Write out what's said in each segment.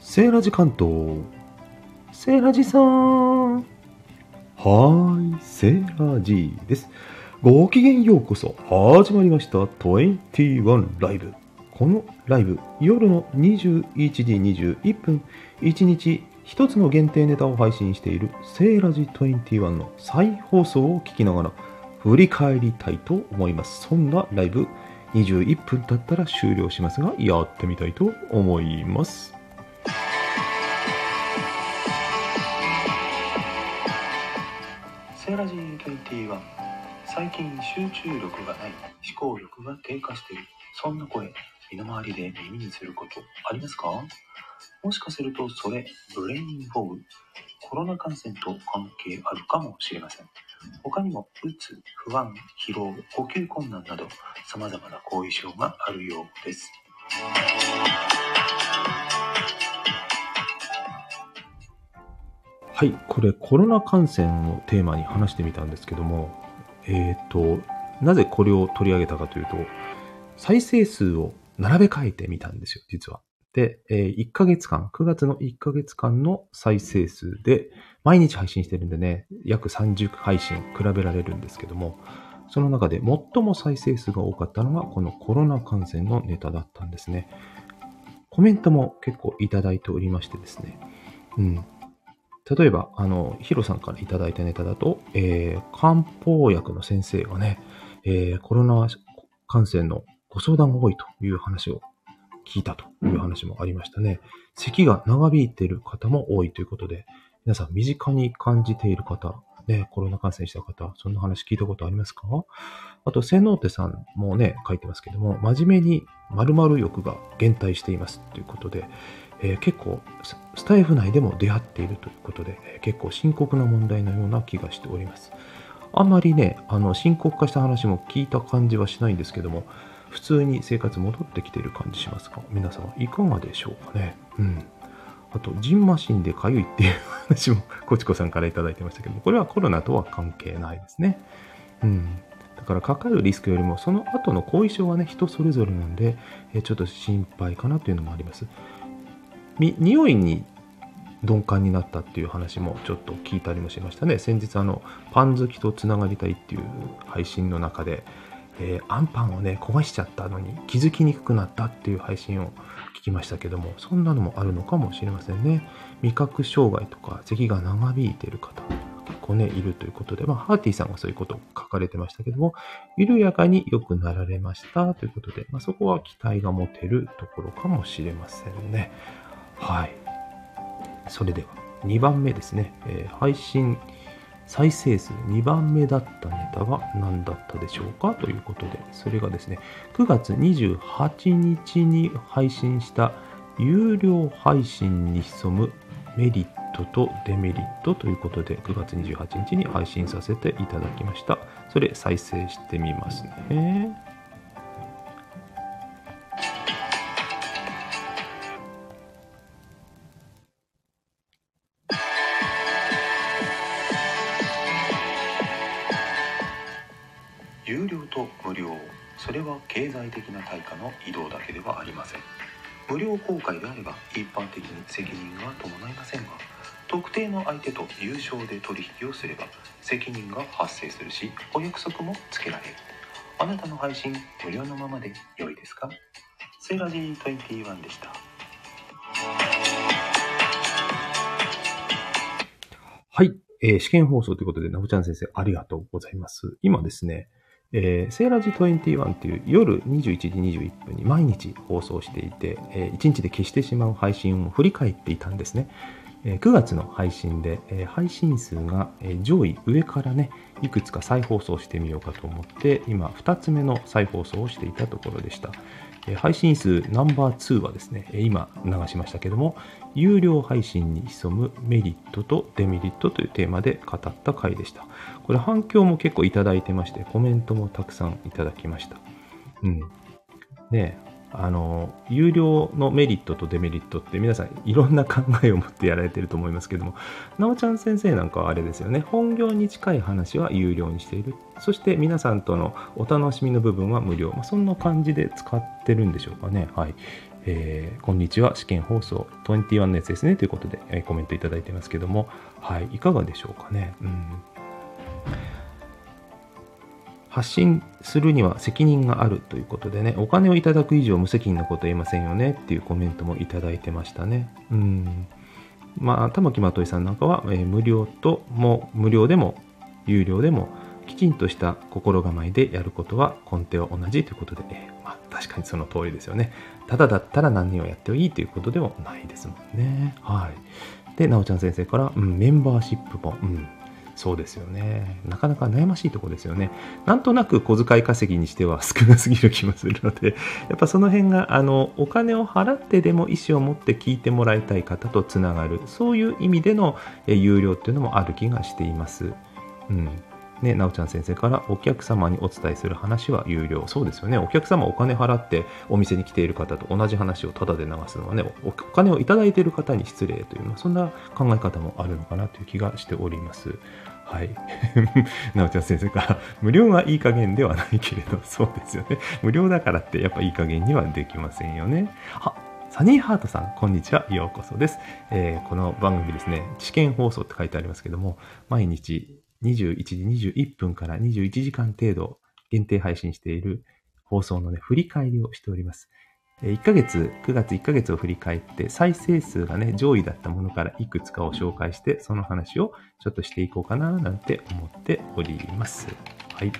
セーラジ関東。セーラジさん。はーい、セーラジです。ごきげんようこそ。始まりました。21ライブ。このライブ、夜の21時21分、1日1つの限定ネタを配信しているセーラジ21の再放送を聞きながら振り返りたいと思います。そんなライブ、21分経ったら終了しますが、やってみたいと思います。T1 最近集中力がない。思考力が低下している。そんな声身の回りで耳にすることありますか？もしかするとそれブレインフォグコロナ感染と関係あるかもしれません。他にもうつ不安疲労呼吸困難など様々な後遺症があるようです。はい、これコロナ感染をテーマに話してみたんですけども、えっ、と、なぜこれを取り上げたかというと、再生数を並べ替えてみたんですよ、実は。で、えー1ヶ月間、9月の1ヶ月間の再生数で、毎日配信してるんでね、約30配信比べられるんですけども、その中で最も再生数が多かったのが、このコロナ感染のネタだったんですね。コメントも結構いただいておりましてですね。うん。例えば、あの、ヒロさんからいただいたネタだと、えー漢方薬の先生がね、えーコロナ感染のご相談が多いという話を聞いたという話もありましたね。咳が長引いている方も多いということで、皆さん身近に感じている方、ね、コロナ感染した方、そんな話聞いたことありますか？あと、セノーテさんもね、書いてますけども、真面目に〇〇欲が減退していますということで、えー結構スタイフ内でも出会っているということで、えー結構深刻な問題のような気がしております。あまりね、あの深刻化した話も聞いた感じはしないんですけども、普通に生活戻ってきてる感じしますが、皆様いかがでしょうかね？うん。あと、ジンマシンでかゆいっていう話も、コチコさんからいただいてましたけども、これはコロナとは関係ないですね。うん。だからかかるリスクよりも、その後の後遺症はね、人それぞれなんで、えちょっと心配かなというのもあります。匂いに鈍感になったっていう話もちょっと聞いたりもしましたね。先日あの、パン好きとつながりたいっていう配信の中で、えーアンパンをね、焦がしちゃったのに気づきにくくなったっていう配信を聞きましたけども、そんなのもあるのかもしれませんね。味覚障害とか咳が長引いてる方、結構ね、いるということで、まあ、ハーティーさんがそういうことを書かれてましたけども、緩やかに良くなられましたということで、まあ、そこは期待が持てるところかもしれませんね。はい。それでは、2番目ですね。えー配信再生数2番目だったネタが何だったでしょうか？ということで、それがですね、9月28日に配信した有料配信に潜むメリットとデメリットということで、9月28日に配信させていただきました。それ再生してみますね。有料と無料。それは経済的な対価の移動だけではありません。無料公開であれば一般的に責任が伴いませんが特定の相手と有償で取引をすれば責任が発生するしお約束もつけられる。あなたの配信無料のままで良いですか？セーラジー21でした。はい。えー試験放送ということで、なほちゃん先生、ありがとうございます。今ですね、えーセーラジ21っていう夜21時21分に毎日放送していて、え1日で消してしまう配信を振り返っていたんですね。9月の配信で、配信数が、上位上からね、いくつか再放送してみようかと思って、今2つ目の再放送をしていたところでした。配信数ナンバー2はですね、今流しましたけども、有料配信に潜むメリットとデメリットというテーマで語った回でした。これ反響も結構いただいてまして、コメントもたくさんいただきました。うん。ねあの、有料のメリットとデメリットって皆さんいろんな考えを持ってやられてると思いますけども、なおちゃん先生なんかはあれですよね、本業に近い話は有料にしている。そして皆さんとのお楽しみの部分は無料。まあ、そんな感じで使ってるんでしょうかね。はい。えー、こんにちは、試験放送21のやつですね。ということで、えー、コメントいただいてますけども、はい、いかがでしょうかね。うん発信するには責任があるということでね、お金をいただく以上無責任なことは言えませんよねっていうコメントもいただいてましたね。うん。まあ、玉木まといさんなんかは、えー、無料とも、無料でも、有料でも、きちんとした心構えでやることは根底は同じということで、えー、まあ、確かにその通りですよね。ただだったら何をやってもいいということでもないですもんね。はい。で、なおちゃん先生から、うん、メンバーシップも、うん、そうですよね。なかなか悩ましいとこですよね。なんとなく小遣い稼ぎにしては 少なすぎる気もするので、やっぱその辺が、あの、お金を払ってでも意思を持って聞いてもらいたい方とつながる、そういう意味での有料っていうのもある気がしています。うん。ね、なおちゃん先生からお客様にお伝えする話は有料。そうですよね。お客様お金払ってお店に来ている方と同じ話をタダで流すのはね、お金をいただいている方に失礼という、そんな考え方もあるのかなという気がしております。はい。なおちゃん先生から、無料はいい加減ではないけれど、そうですよね。無料だからってやっぱいい加減にはできませんよね。あ、サニーハートさん、こんにちは。ようこそです。えー、この番組ですね、試験放送って書いてありますけども、毎日21時21分から21時間程度限定配信している放送のね、振り返りをしております。1ヶ月、9月1ヶ月を振り返って、再生数がね、上位だったものからいくつかを紹介して、その話をちょっとしていこうかな、なんて思っております。はい。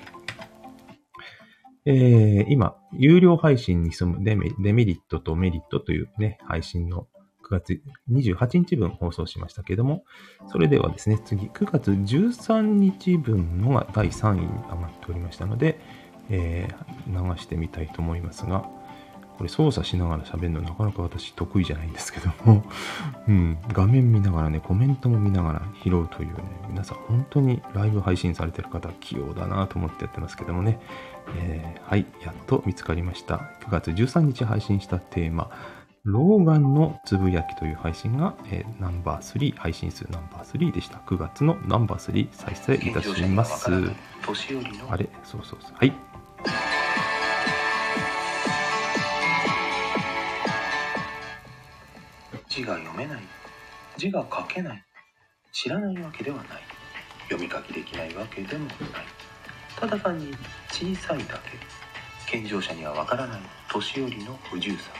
えー、今、有料配信に潜むデメリットとメリットというね、配信の9月28日分放送しましたけども、それではですね、次、9月13日分のが第3位に上がっておりましたので、えー、流してみたいと思いますが、これ操作しながら喋るのなかなか私得意じゃないんですけども うん、画面見ながらね、コメントも見ながら拾うというね、皆さん本当にライブ配信されてる方、器用だなと思ってやってますけどもね、えー、はい、やっと見つかりました。9月13日配信したテーマ、老眼のつぶやきという配信が、えー、ナンバー3、配信数ナンバー3でした。9月のナンバー3再生いたします。あれ？そうそうそう。はい。字が読めない。字が書けない。知らないわけではない。読み書きできないわけでもない。ただ単に小さいだけ。健常者にはわからない。年寄りの不自由さ。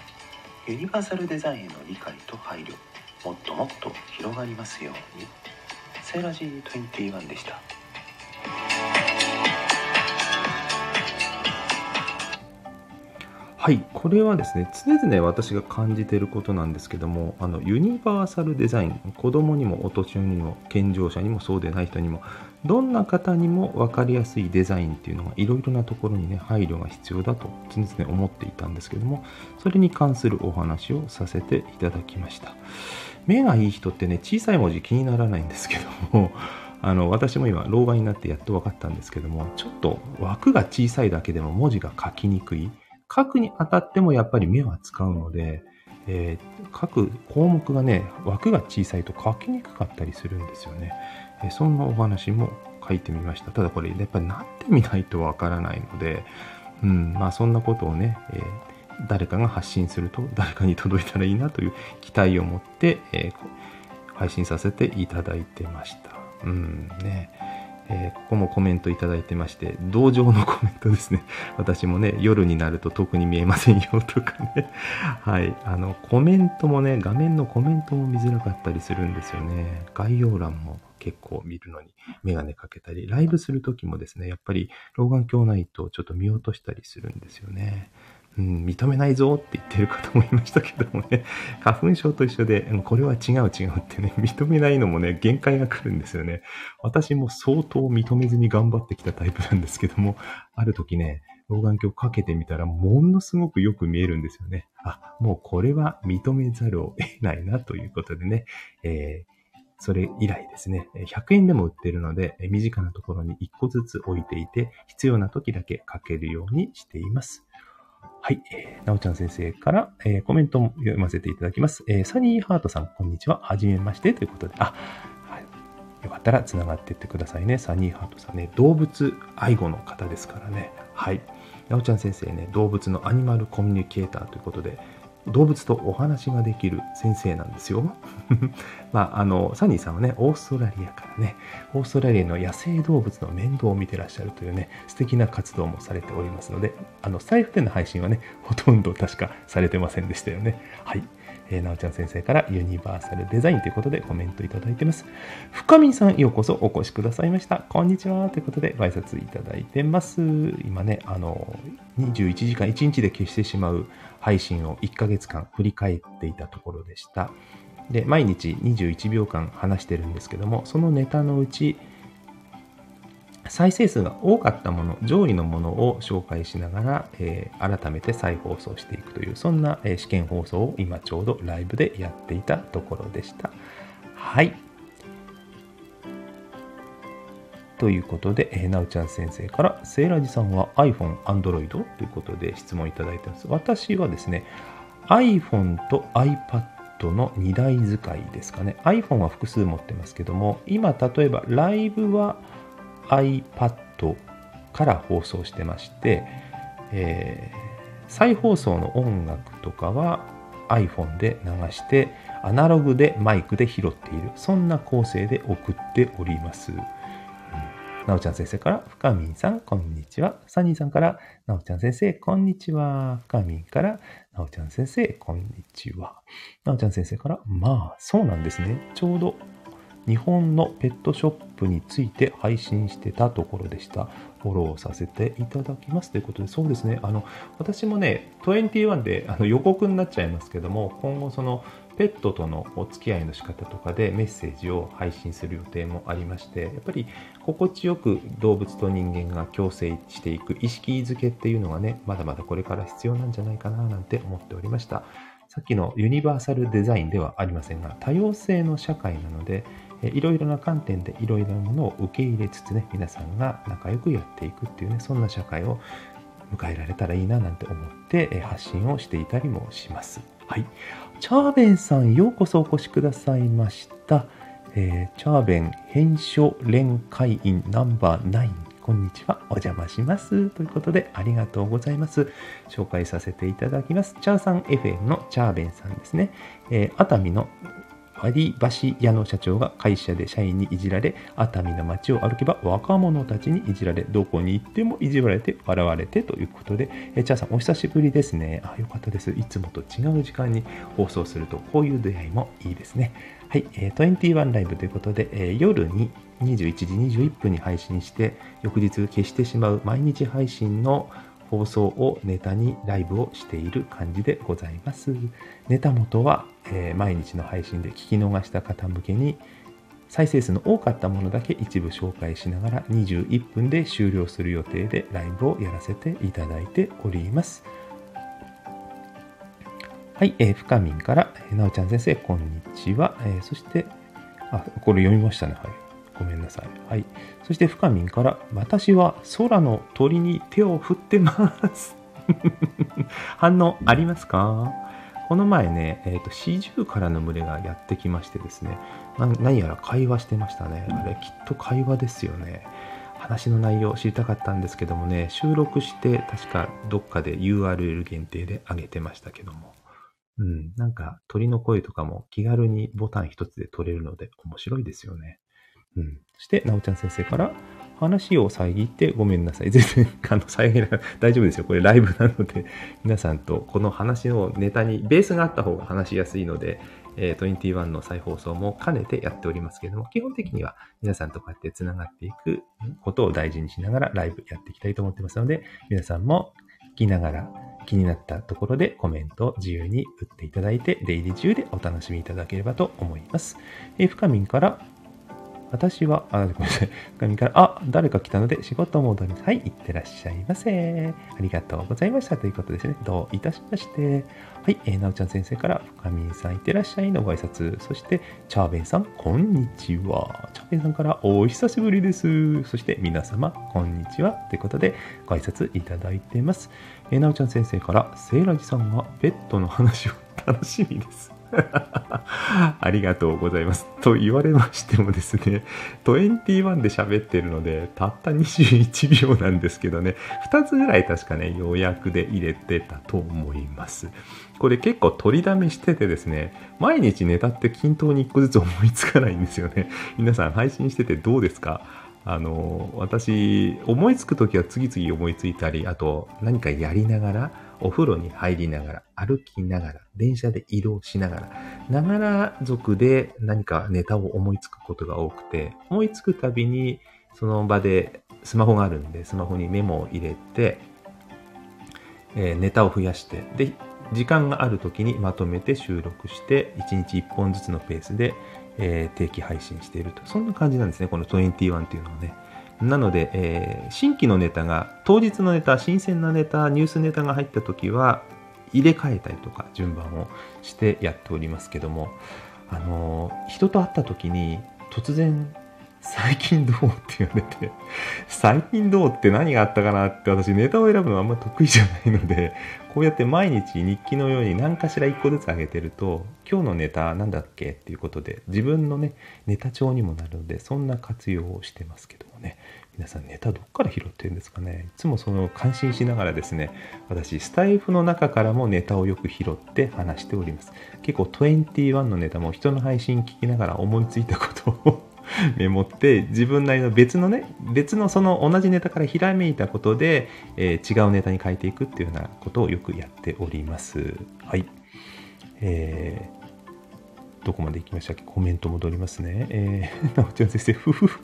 ユニバーサルデザインへの理解と配慮。もっともっと広がりますように。セーラジー21でした。はい、これはですね、常々私が感じていることなんですけども、あのユニバーサルデザイン、子供にもお年寄りにも健常者にもそうでない人にも、どんな方にも分かりやすいデザインっていうのがいろいろなところにね、配慮が必要だと常々思っていたんですけども、それに関するお話をさせていただきました。目がいい人ってね、小さい文字気にならないんですけども、あの私も今老眼になってやっと分かったんですけどもちょっと枠が小さいだけでも文字が書きにくい書くにあたってもやっぱり目は使うので、えー、書く項目がね、枠が小さいと書きにくかったりするんですよね。えー、そんなお話も書いてみました。ただこれ、やっぱりなってみないとわからないので、うん、まあそんなことをね、えー、誰かが発信すると誰かに届いたらいいなという期待を持って、え配信させていただいてました。うんね。えー、ここもコメントいただいてまして、同情のコメントですね。私もね、夜になると特に見えませんよとかね。はい。あの、コメントもね、画面のコメントも見づらかったりするんですよね。概要欄も結構見るのにメガネかけたり、ライブするときもですね、やっぱり老眼鏡ないとちょっと見落としたりするんですよね。うん、認めないぞって言ってる方もいましたけどもね、花粉症と一緒で、これは違う違うってね、認めないのもね、限界が来るんですよね。私も相当認めずに頑張ってきたタイプなんですけども、ある時ね、老眼鏡かけてみたら、ものすごくよく見えるんですよね。あ、もうこれは認めざるを得ないなということでね、えーそれ以来ですね、100円でも売ってるので、身近なところに1個ずつ置いていて、必要な時だけかけるようにしています。はい、えー、なおちゃん先生から、えーコメントも読ませていただきます。えーサニーハートさん、こんにちは。はじめまして。ということで、あ、はい。よかったら繋がっていってくださいね。サニーハートさんね、動物愛護の方ですからね。はい。なおちゃん先生ね、動物のアニマルコミュニケーターということで、動物とお話ができる先生なんですよ。まあ、あの、サニーさんはね、オーストラリアからね、オーストラリアの野生動物の面倒を見てらっしゃるというね、素敵な活動もされておりますので、あの、スタイフでの配信はね、ほとんど確かされてませんでしたよね。はい。えなおちゃん先生からユニバーサルデザインということでコメントいただいてます。深見さん、ようこそお越しくださいました。こんにちは。ということでご挨拶いただいてます。今ね、あの、21時間、1日で消してしまう配信を1ヶ月間振り返っていたところでした。で、毎日21秒間話してるんですけども、そのネタのうち、再生数が多かったもの、上位のものを紹介しながら、えー改めて再放送していくという、そんな、えー試験放送を今ちょうどライブでやっていたところでした。はい。ということで、えーなおちゃん先生から、セイラジさんは iPhone、Android ということで質問いただいてます。私はですね、iPhone と iPad の2台使いですかね。iPhone は複数持ってますけども、今例えばライブは iPad から放送してまして、えー再放送の音楽とかは iPhone で流してアナログでマイクで拾っているそんな構成で送っております、うん。なおちゃん先生から深見さんこんにちは。サニーさんからなおちゃん先生こんにちは。深見からなおちゃん先生こんにちは。なおちゃん先生からまあそうなんですね。ちょうど日本のペットショップについて配信してたところでした。フォローさせていただきますということで、そうですね、あの、私もね、21であの予告になっちゃいますけども、今後そのペットとのお付き合いの仕方とかでメッセージを配信する予定もありまして、やっぱり心地よく動物と人間が共生していく意識づけっていうのがね、まだまだこれから必要なんじゃないかななんて思っておりました。さっきのユニバーサルデザインではありませんが、多様性の社会なので、いろいろな観点でいろいろなものを受け入れつつね、皆さんが仲良くやっていくっていうね、そんな社会を迎えられたらいいななんて思ってえ発信をしていたりもします。はい。チャーベンさん、ようこそお越しくださいました。えーチャーベン編書連会員ナンバー9。こんにちは。お邪魔します。ということで、ありがとうございます。紹介させていただきます。チャーさん FM のチャーベンさんですね。えー熱海の割り箸屋の社長が会社で社員にいじられ、熱海の街を歩けば若者たちにいじられ、どこに行ってもいじられて笑われてということで、えチャーさんお久しぶりですね。あ、よかったです。いつもと違う時間に放送すると、こういう出会いもいいですね。はい、えー、21ライブということで、えー夜に21時21分に配信して、翌日消してしまう毎日配信の放送をネタにライブをしている感じでございます。ネタ元は、えー毎日の配信で聞き逃した方向けに再生数の多かったものだけ一部紹介しながら21分で終了する予定でライブをやらせていただいております。はい、えー、深みんから、えーなおちゃん先生、こんにちは。えーそして、あ、これ読みましたね。はい。ごめんなさい。はい。そして、深みんから、私は空の鳥に手を振ってます。反応ありますか？この前ね、えっ、と、四十からの群れがやってきましてですね、な何やら会話してましたね。あれ、きっと会話ですよね。話の内容知りたかったんですけどもね、収録して、確かどっかで URL 限定で上げてましたけども。うん、なんか鳥の声とかも気軽にボタン一つで撮れるので面白いですよね。うん。そして、なおちゃん先生から、話を遮ってごめんなさい。全然、あの、遮らない。大丈夫ですよ。これライブなので、皆さんとこの話のネタに、ベースがあった方が話しやすいので、えー、21の再放送も兼ねてやっておりますけれども、基本的には皆さんとこうやって繋がっていくことを大事にしながらライブやっていきたいと思ってますので、皆さんも聞きながら気になったところでコメントを自由に打っていただいて、出入り自由でお楽しみいただければと思います。えー、深みから、私は、あ、ごめんなさい。神から、あ、誰か来たので仕事戻ります。はい、いってらっしゃいませ。ありがとうございました。ということですね。どういたしまして。はい、えー、なおちゃん先生から、深見さんいってらっしゃいのご挨拶。そして、チャーベンさん、こんにちは。チャーベンさんから、お久しぶりです。そして、皆様、こんにちは。ということで、ご挨拶いただいてます。えー、なおちゃん先生から、セイラジさんがペットの話を楽しみです。ありがとうございます。と言われましてもですね、21で喋ってるので、たった21秒なんですけどね、2つぐらい確かね、予約で入れてたと思います。これ結構取りだめしててですね、毎日ネタって均等に1個ずつ思いつかないんですよね。皆さん配信しててどうですか？あの、私、思いつく時は次々思いついたり、あと何かやりながら、お風呂に入りながら、歩きながら、電車で移動しながら、ながら族で何かネタを思いつくことが多くて、思いつくたびに、その場でスマホがあるんで、スマホにメモを入れて、えー、ネタを増やして、で、時間がある時にまとめて収録して、1日1本ずつのペースで、えー、定期配信していると。そんな感じなんですね、この21っていうのはね。なので、えー、新規のネタが、当日のネタ、新鮮なネタ、ニュースネタが入った時は、入れ替えたりとか、順番をしてやっておりますけども、あのー、人と会った時に、突然、最近どうって言われて、最近どうって何があったかなって私ネタを選ぶのはあんま得意じゃないので、こうやって毎日日記のように何かしら一個ずつ上げてると、今日のネタなんだっけっていうことで、自分のね、ネタ帳にもなるので、そんな活用をしてますけどもね。皆さんネタどっから拾ってるんですかね？いつもその感心しながらですね、私、スタイフの中からもネタをよく拾って話しております。結構21のネタも人の配信聞きながら思いついたことを メモって自分なりの別のね別のその同じネタからひらめいたことで、えー、違うネタに変えていくっていうようなことをよくやっております。はい。えー、どこまで行きましたっけ？コメント戻りますね。えー、なおちゃん先生ふふふ。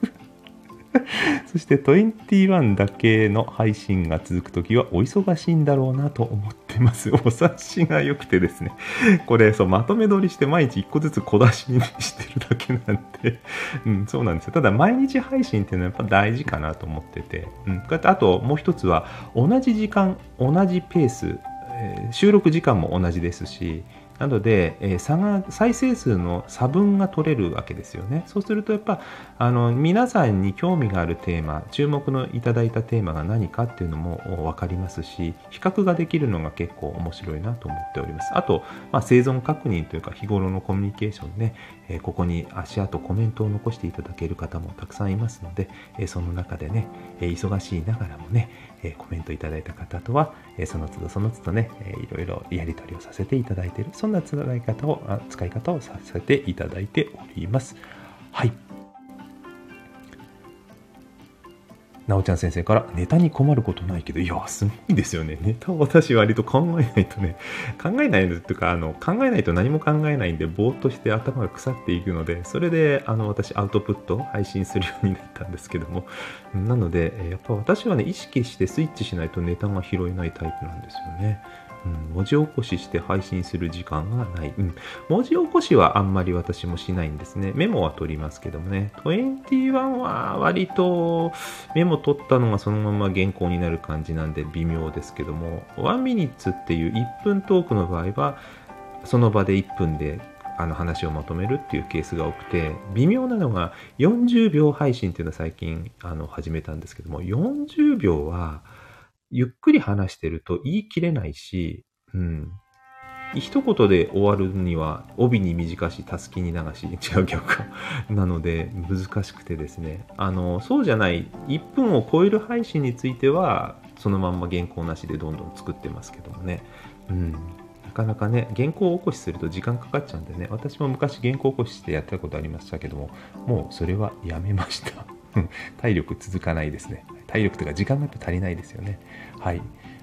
そして21だけの配信が続くときはお忙しいんだろうなと思ってます。お察しが良くてですね。これ、そう、まとめ撮りして毎日1個ずつ小出しにしてるだけなんで、うん、そうなんですよ。ただ、毎日配信っていうのはやっぱ大事かなと思ってて、うん。あと、もう一つは、同じ時間、同じペース、えー、収録時間も同じですし、なので、えー、差が再生数の差分が取れるわけですよね。そうするとやっぱあの皆さんに興味があるテーマ注目のいただいたテーマが何かっていうのも分かりますし比較ができるのが結構面白いなと思っております。あと、まあ、生存確認というか日頃のコミュニケーションね、えー、ここに足跡コメントを残していただける方もたくさんいますので、えー、その中でね、え忙しいながらもね、えコメントいただいた方とは、えその都度その都度ね、えいろいろやり取りをさせていただいている、そんな使い方を、使い方をさせていただいております。はい。なおちゃん先生からネタに困ることないけど、いや、すごいですよね。ネタを私割と考えないとね、考えないのっていうか、あの、考えないと何も考えないんで、ぼーっとして頭が腐っていくので、それで、あの、私、アウトプット配信するようになったんですけども、なので、やっぱ私はね、意識してスイッチしないとネタが拾えないタイプなんですよね。うん、文字起こしして配信する時間がない。うん、文字起こしはあんまり私もしないんですね。メモは取りますけどもね。21は割とメモ取ったのがそのまま原稿になる感じなんで微妙ですけども、1ミニッツっていう1分トークの場合は、その場で1分であの話をまとめるっていうケースが多くて、微妙なのが40秒配信っていうのは最近あの始めたんですけども、40秒は、ゆっくり話してると言い切れないし、うん。一言で終わるには帯に短し、たすきに流し、違う逆か。なので難しくてですね。あの、そうじゃない、1分を超える配信については、そのまんま原稿なしでどんどん作ってますけどもね。うん。なかなかね、原稿を起こしすると時間かかっちゃうんでね、私も昔原稿起こししてやったことありましたけども、もうそれはやめました。体力続かないですね。体力というか時間がやっぱ足りないですよね。はい。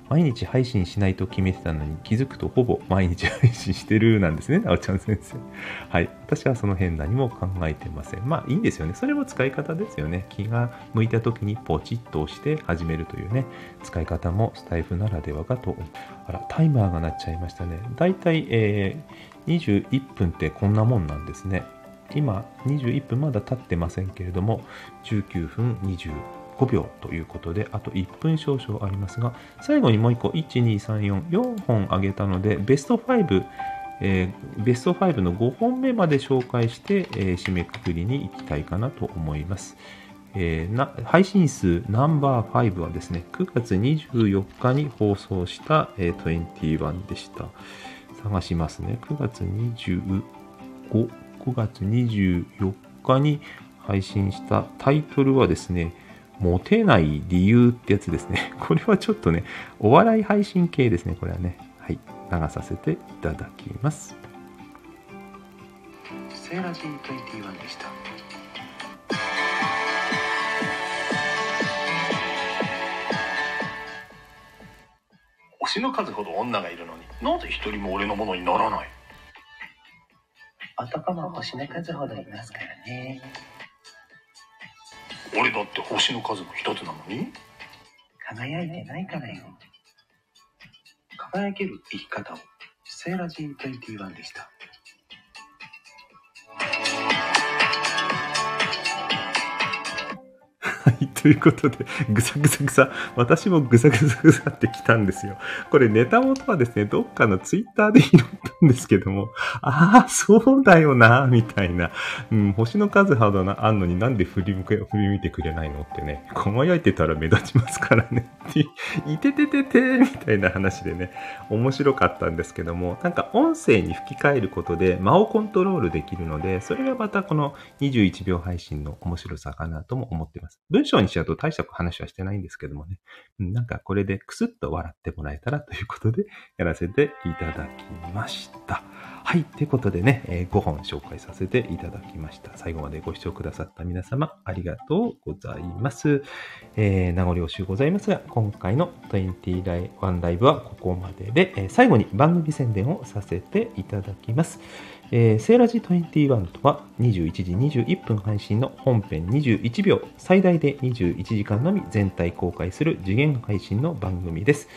毎日配信しないと決めてたのに気づくとほぼ毎日配信してるなんですね、なおちゃん先生。はい。私はその辺何も考えてません。まあいいんですよね。それも使い方ですよね。気が向いた時にポチッと押して始めるというね、使い方もスタイフならではかと。あら、タイマーが鳴っちゃいましたね。だいたい、えー、21分ってこんなもんなんですね。今21分まだ経ってませんけれども、19分25秒ということで、あと1分少々ありますが、最後にもう1個、1、2、3、4、4本あげたので、ベスト5、えーベスト5の5本目まで紹介して、えー締めくくりに行きたいかなと思います。えー配信数ナンバー5はですね、9月24日に放送した、えー21でした。探しますね。9月25、9月24日に配信したタイトルはですね、モテない理由ってやつですね。これはちょっとね、お笑い配信系ですね、これはね。はい。流させていただきます。セーラジー21でした星の数ほど女がいるのになぜ一人も俺のものにならない？男も星の数ほどいますからね。俺だって星の数の一つなのに？輝いてないからよ。輝ける生き方を。セーラジー21でしたはい、ということで、ぐさぐさぐさ、私もぐさぐさぐさってきたんですよ。これネタ元はですね、どっかのツイッターで拾ったんですけども、ああ、そうだよな、みたいな。うん、星の数ほどなあんのになんで振り向け、振り向いてくれないのってね、輝いてたら目立ちますからね。っていてててて、みたいな話でね、面白かったんですけども、なんか音声に吹き替えることで間をコントロールできるので、それがまたこの21秒配信の面白さかなとも思ってます。文章にしちゃうと大した話はしてないんですけどもね、なんかこれでクスッと笑ってもらえたらということでやらせていただきました。はい。ということでね、え5本紹介させていただきました。最後までご視聴くださった皆様、ありがとうございます。えー、名残惜しゅうございますが、今回の21ライブはここまでで、え最後に番組宣伝をさせていただきます。えーセーラジ21とは21時21分配信の本編21秒、最大で21時間のみ全体公開する次元配信の番組です。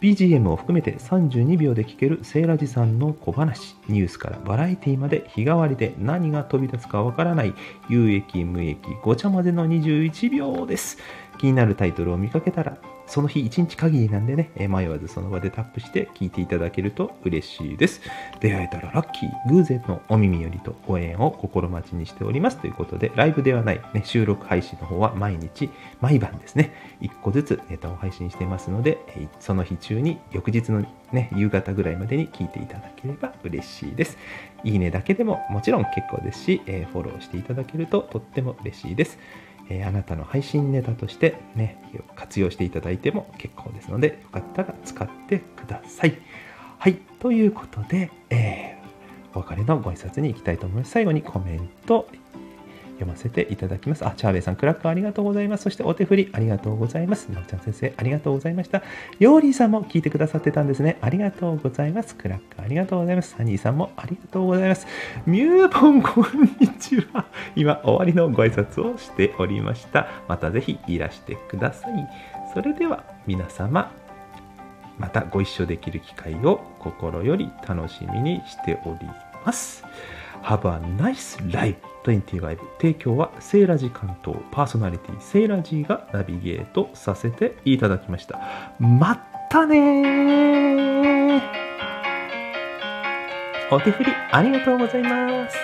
BGM を含めて32秒で聴けるセーラジさんの小話、ニュースからバラエティまで日替わりで何が飛び出すかわからない有益無益ごちゃ混ぜの21秒です。気になるタイトルを見かけたら、その日1日限りなんでね、迷わずその場でタップして聞いていただけると嬉しいです。出会えたらラッキー、偶然のお耳寄りとご縁を心待ちにしておりますということで、ライブではない、ね、収録配信の方は毎日、毎晩ですね、1個ずつネタを配信してますので、その日中に、翌日のね、夕方ぐらいまでに聞いていただければ嬉しいです。いいねだけでももちろん結構ですし、フォローしていただけるととっても嬉しいです。えーあなたの配信ネタとしてね、活用していただいても結構ですので、よかったら使ってください。はい、ということで、えーお別れのご挨拶に行きたいと思います。最後にコメント読ませていただきます。あ、チャーベイさん、クラップありがとうございます。そしてお手振りありがとうございます。なおちゃん先生、ありがとうございました。ヨーリーさんも聞いてくださってたんですね。ありがとうございます。クラップありがとうございます。サニーさんもありがとうございます。ミューボン、こんにちは。今、終わりのご挨拶をしておりました。またぜひいらしてください。それでは、皆様、またご一緒できる機会を心より楽しみにしております。Have a nice life 25提供はセーラジ関東パーソナリティセーラジがナビゲートさせていただきました。まったねお手振りありがとうございます。